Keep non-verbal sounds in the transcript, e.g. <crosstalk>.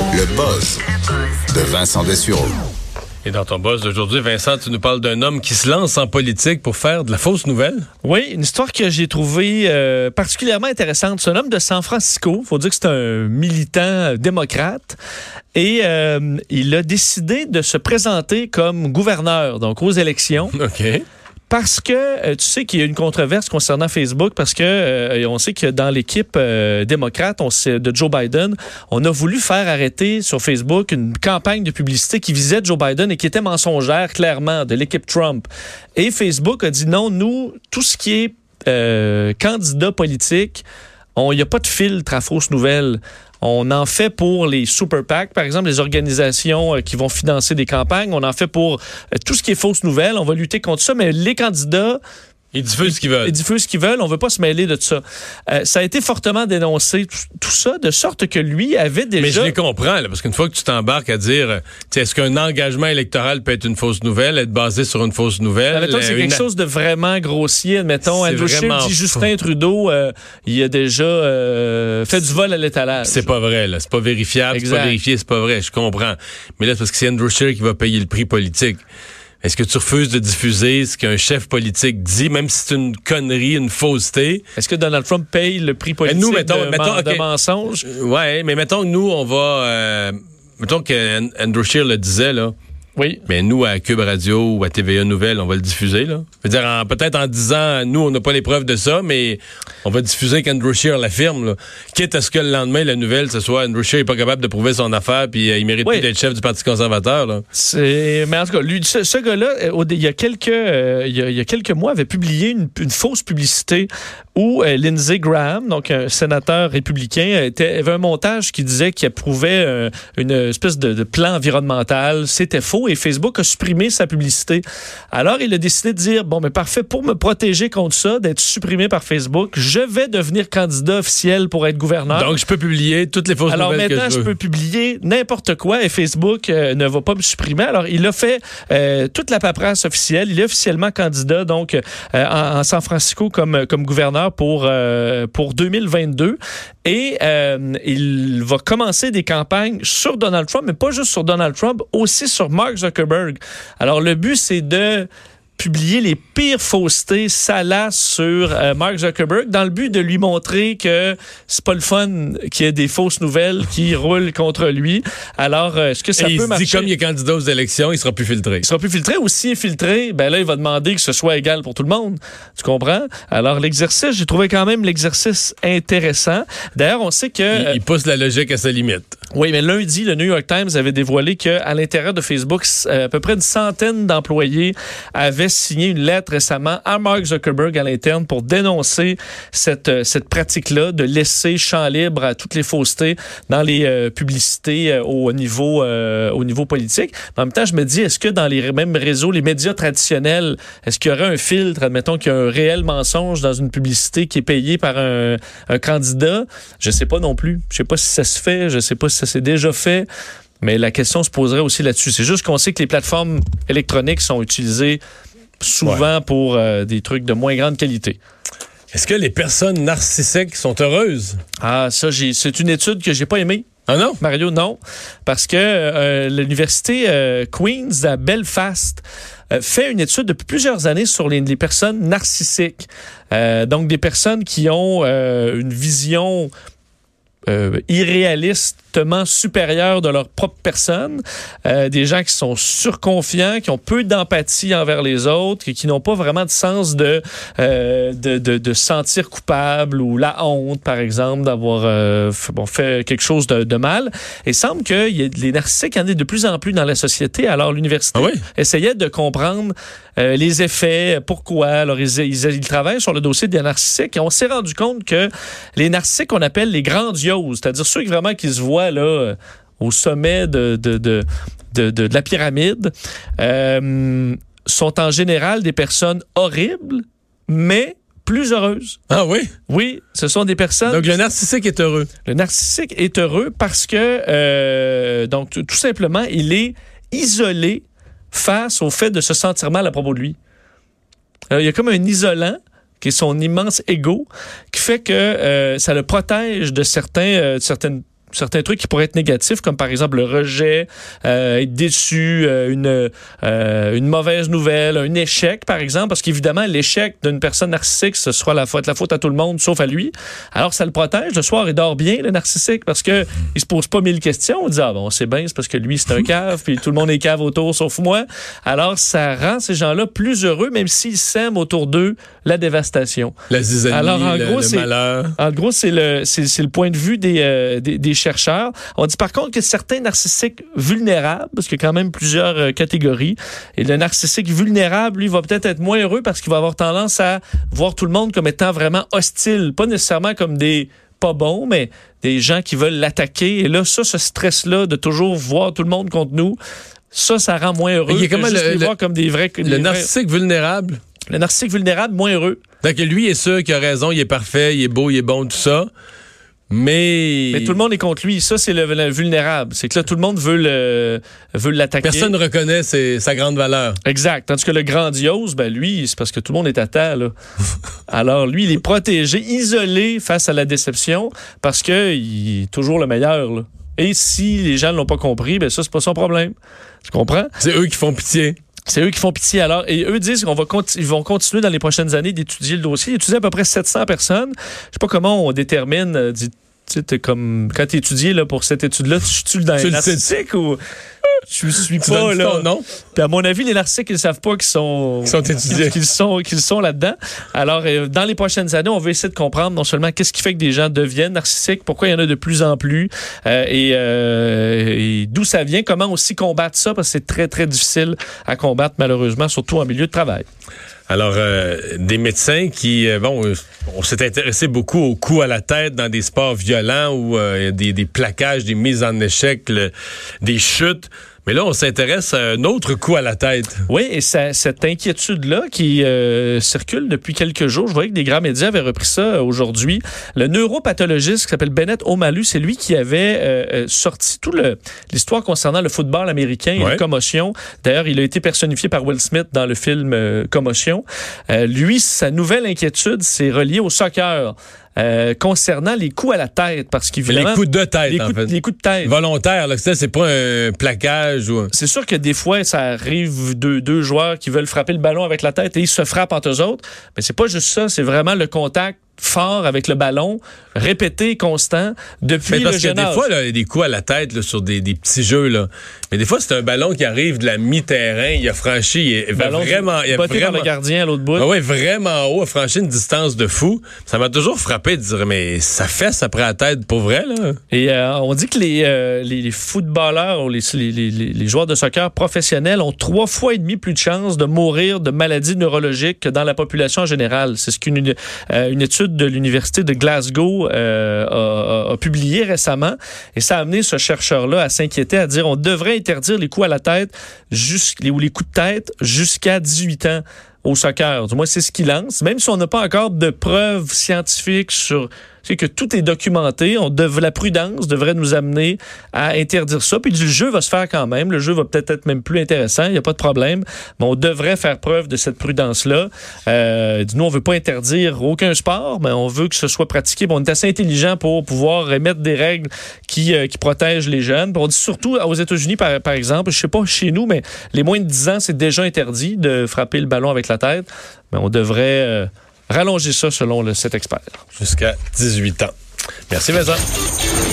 Le buzz de Vincent Dessureau. Et dans ton boss d'aujourd'hui, Vincent, tu nous parles d'un homme qui se lance en politique pour faire de la fausse nouvelle. Oui, une histoire que j'ai trouvée euh, particulièrement intéressante. C'est un homme de San Francisco. faut dire que c'est un militant euh, démocrate. Et euh, il a décidé de se présenter comme gouverneur, donc aux élections. <laughs> OK. Parce que euh, tu sais qu'il y a une controverse concernant Facebook parce que euh, on sait que dans l'équipe euh, démocrate on sait, de Joe Biden, on a voulu faire arrêter sur Facebook une campagne de publicité qui visait Joe Biden et qui était mensongère clairement de l'équipe Trump. Et Facebook a dit non, nous tout ce qui est candidat politique, il n'y a pas de filtre à fausses nouvelles. On en fait pour les super PAC, par exemple, les organisations euh, qui vont financer des campagnes. On en fait pour euh, tout ce qui est fausses nouvelles. On va lutter contre ça, mais les candidats ils diffusent ce qu'ils veulent. Ils diffusent ce qu'ils veulent. On veut pas se mêler de ça. Euh, ça a été fortement dénoncé, tout, ça, de sorte que lui avait déjà... Mais je les comprends, là, parce qu'une fois que tu t'embarques à dire, euh, est-ce qu'un engagement électoral peut être une fausse nouvelle, être basé sur une fausse nouvelle? C'est euh, quelque chose de vraiment grossier. Admettons, Andrew vraiment... dit Justin Trudeau, il a déjà fait du vol à l'étalage. C'est pas vrai, là. C'est pas vérifiable, c'est pas vérifié, c'est pas vrai. Je comprends. Mais là, c'est parce que c'est Andrew Scheer qui va payer le prix politique. Est-ce que tu refuses de diffuser ce qu'un chef politique dit, même si c'est une connerie, une fausseté? Est-ce que Donald Trump paye le prix politique nous, mettons, de, mettons, de mensonge? Ouais, mais mettons que nous, on va... Euh, mettons que Andrew Scheer le disait, là. Oui. Mais nous, à Cube Radio ou à TVA Nouvelle, on va le diffuser. Là. dire, peut-être en disant, nous, on n'a pas les preuves de ça, mais on va diffuser qu'Andrew Scheer l'affirme. Quitte à ce que le lendemain, la nouvelle, ce soit Andrew Scheer n'est pas capable de prouver son affaire, puis euh, il mérite plus d'être chef du Parti conservateur. Là. C'est... Mais en tout cas, lui, ce, gars-là, euh, il y, a quelques, euh, il, y a, quelques mois, avait publié une, fausse publicité où Lindsey Graham, donc un sénateur républicain, était, avait un montage qui disait qu'il approuvait une espèce de plan environnemental. C'était faux et Facebook a supprimé sa publicité. Alors, il a décidé de dire, bon, mais parfait, pour me protéger contre ça, d'être supprimé par Facebook, je vais devenir candidat officiel pour être gouverneur. Donc, je peux publier toutes les fausses Alors, nouvelles maintenant, je, peux publier n'importe quoi et Facebook euh, ne va pas me supprimer. Alors, il a fait euh, toute la paperasse officielle. Il est officiellement candidat, donc, euh, en, San Francisco comme, comme gouverneur pour, pour 2022. Et il va commencer des campagnes sur Donald Trump, mais pas juste sur Donald Trump, aussi sur Mark Zuckerberg. Alors, le but, c'est de publier les pires faussetés salaces sur euh, Mark Zuckerberg dans le but de lui montrer que c'est pas le fun qu'il y ait des fausses nouvelles qui <laughs> roulent contre lui. Alors, euh, est-ce que ça Et peut il marcher? Dit, comme il est candidat aux élections, il sera plus filtré. Il sera plus filtré ou s'il est filtré, ben là, il va demander que ce soit égal pour tout le monde. Tu comprends? Alors, l'exercice, j'ai trouvé quand même l'exercice intéressant. D'ailleurs, on sait que... Il, pousse la logique à sa limite. Oui, mais lundi, le New York Times avait dévoilé qu'à l'intérieur de Facebook, à peu près une centaine d'employés avaient signé une lettre récemment à Mark Zuckerberg à l'interne pour dénoncer cette, euh, cette pratique-là de laisser champ libre à toutes les faussetés dans les euh, publicités euh, au niveau au niveau politique. en même temps, je me dis, est-ce que dans les mêmes réseaux, les médias traditionnels, est-ce qu'il y aurait un filtre, admettons qu'il y a un réel mensonge dans une publicité qui est payée par un, un candidat? Je sais pas non plus. Je sais pas si ça se fait, je sais pas si ça s'est déjà fait. Mais la question se poserait aussi là-dessus. C'est juste qu'on sait que les plateformes électroniques sont utilisées souvent pour euh, des trucs de moins grande qualité. Est-ce que les personnes narcissiques sont heureuses? Ah, ça, c'est une étude que j'ai pas aimée. Ah non? Mario, non. Parce que euh, l'université euh, Queen's à Belfast fait une étude depuis plusieurs années sur les, les personnes narcissiques. donc, des personnes qui ont une vision irréaliste supérieurs de leur propre personne, euh, des gens qui sont surconfiants, qui ont peu d'empathie envers les autres, qui n'ont pas vraiment de sens de, euh, de, de, de, sentir coupable ou la honte, par exemple, d'avoir euh, bon, fait quelque chose de, de mal. Et il semble que y a, les narcissiques en aient de plus en plus dans la société. Alors l'université ah essayait de comprendre euh, les effets, pourquoi. Alors ils, ils, ils, travaillent sur le dossier des narcissiques et on s'est rendu compte que les narcissiques qu'on appelle les grandioses, c'est-à-dire ceux qui vraiment qui se voient là, euh, au sommet de, de, de, de la pyramide, euh, sont en général des personnes horribles, mais plus heureuses. Ah oui? Oui, ce sont des personnes... Donc le narcissique est heureux. Le narcissique est heureux parce que, euh, donc tout simplement, il est isolé face au fait de se sentir mal à propos de lui. Alors, il y a comme un isolant qui est son immense ego, qui fait que ça le protège de certains, certaines certains trucs qui pourraient être négatifs, comme par exemple le rejet, euh, être déçu, euh, une, euh, une mauvaise nouvelle, un échec, par exemple, parce qu'évidemment, l'échec d'une personne narcissique, ce sera la faute, la faute à tout le monde, sauf à lui. Alors, ça le protège. Le soir, il dort bien, le narcissique, parce que il se pose pas mille questions. On dit, ah bon, c'est bien, c'est parce que lui, c'est un cave, puis tout le monde est cave autour, sauf moi. Alors, ça rend ces gens-là plus heureux, même s'ils sèment autour d'eux la dévastation. La zizanie, Alors, en le, gros, le malheur. En gros, c'est le, c'est, le point de vue des, des, des chercheurs. On dit par contre que certains narcissiques vulnérables, parce qu'il y a quand même plusieurs euh, catégories, et le narcissique vulnérable, lui, va peut-être être moins heureux parce qu'il va avoir tendance à voir tout le monde comme étant vraiment hostile, pas nécessairement comme des pas bons, mais des gens qui veulent l'attaquer. Et là, ça, ce stress-là de toujours voir tout le monde contre nous, ça, ça rend moins heureux. Il que juste le- les le- voir comme des vrais... des Le vrais- narcissique vulnérable? le narcissique vulnérable, moins heureux. Donc, lui est sûr qu'il a raison, il est parfait, il est beau, il est bon, tout ça. Mais. Mais tout le monde est contre lui. Ça, c'est le, le vulnérable. C'est que là, tout le monde veut le veut l'attaquer. Personne ne reconnaît ses- sa grande valeur. Exact. Tandis que le grandiose, ben lui, c'est parce que tout le monde est à terre. Là. <laughs> Alors lui, il est protégé, isolé face à la déception, parce que il est toujours le meilleur. là. Et si les gens ne l'ont pas compris, ben ça, c'est pas son problème. Tu comprends? C'est eux qui font pitié. C'est eux qui font pitié alors. Et eux disent qu'on va ils vont continuer dans les prochaines années d'étudier le dossier. Ils étudient à peu près 700 personnes. Je sais pas comment on détermine. euh, tu sais, comme quand tu étudies là, pour cette étude-là, tu tu dans les ou je suis Tu pas là. nom. Puis à mon avis, les narcissiques, ils savent pas qu'ils sont, Qu'ils sont étudiés. <laughs> qu'ils sont, qu'ils sont là-dedans. Alors, euh, dans les prochaines années, on va essayer de comprendre non seulement qu'est-ce qui fait que des gens deviennent narcissiques, pourquoi il y en a de plus en plus, euh, et, euh, et d'où ça vient, comment aussi combattre ça, parce que c'est très, très difficile à combattre, malheureusement, surtout en milieu de travail. Alors, euh, des médecins qui, euh, bon, euh, on s'est intéressé beaucoup au coup à la tête dans des sports violents où euh, des, des plaquages, des mises en échec, des chutes. Mais là, on s'intéresse à un autre coup à la tête. Oui, et ça- cette inquiétude-là qui euh, circule depuis quelques jours, je voyais que des grands médias avaient repris ça euh, aujourd'hui. Le neuropathologiste qui s'appelle Bennett Omalu, c'est lui qui avait euh, euh, sorti toute l'histoire concernant le football américain et Ouais. les commotions. D'ailleurs, il a été personnifié par Will Smith dans le film euh, Commotion. Euh, lui, sa nouvelle inquiétude, c'est relié au soccer. Euh, concernant les coups à la tête, parce qu'évidemment... les coups de tête, les en coups, fait. les coups de tête. Volontaire, là, c'est pas un plaquage ou. C'est sûr que des fois, ça arrive deux, deux joueurs qui veulent frapper le ballon avec la tête et ils se frappent entre eux autres. Mais c'est pas juste ça, c'est vraiment le contact fort avec le ballon, répété, constant, depuis Mais le parce que jeune des âge. fois, là, il y a des coups à la tête là, sur des, des petits jeux. Là. Mais des fois, c'est un ballon qui arrive de la mi-terrain. Il a franchi. Il va vraiment. Il a botté par vraiment le gardien à l'autre bout. Ah ouais, vraiment haut, a franchi une distance de fou. Ça m'a toujours frappé de dire, mais ça fesse après la tête, pour vrai, là. Et euh, on dit que les, euh, les, les footballeurs ou les, les, les- les joueurs de soccer professionnels ont trois fois et demi plus de chances de mourir de maladies neurologiques que dans la population en général. C'est ce qu'une euh, une étude de l'université de Glasgow euh, a, publié récemment. Et ça a amené ce chercheur-là à s'inquiéter, à dire on devrait interdire les coups à la tête ou les coups de tête jusqu'à 18 ans au soccer. Du moins, c'est ce qu'il lance. Même si on n'a pas encore de preuves scientifiques sur c'est que tout est documenté, on dev- la prudence devrait nous amener à interdire ça. Puis le jeu va se faire quand même. Le jeu va peut-être être même plus intéressant, il n'y a pas de problème. Mais on devrait faire preuve de cette prudence-là. Euh, nous, on veut pas interdire aucun sport, mais on veut que ce soit pratiqué. Bon, on est assez intelligent pour pouvoir émettre des règles qui, euh, protègent les jeunes. On dit surtout aux États-Unis, par, exemple, je sais pas chez nous, mais les moins de 10 ans, c'est déjà interdit de frapper le ballon avec la tête. Mais on devrait euh, rallonger ça selon le, cet expert. Jusqu'à 18 ans. Merci, Vincent.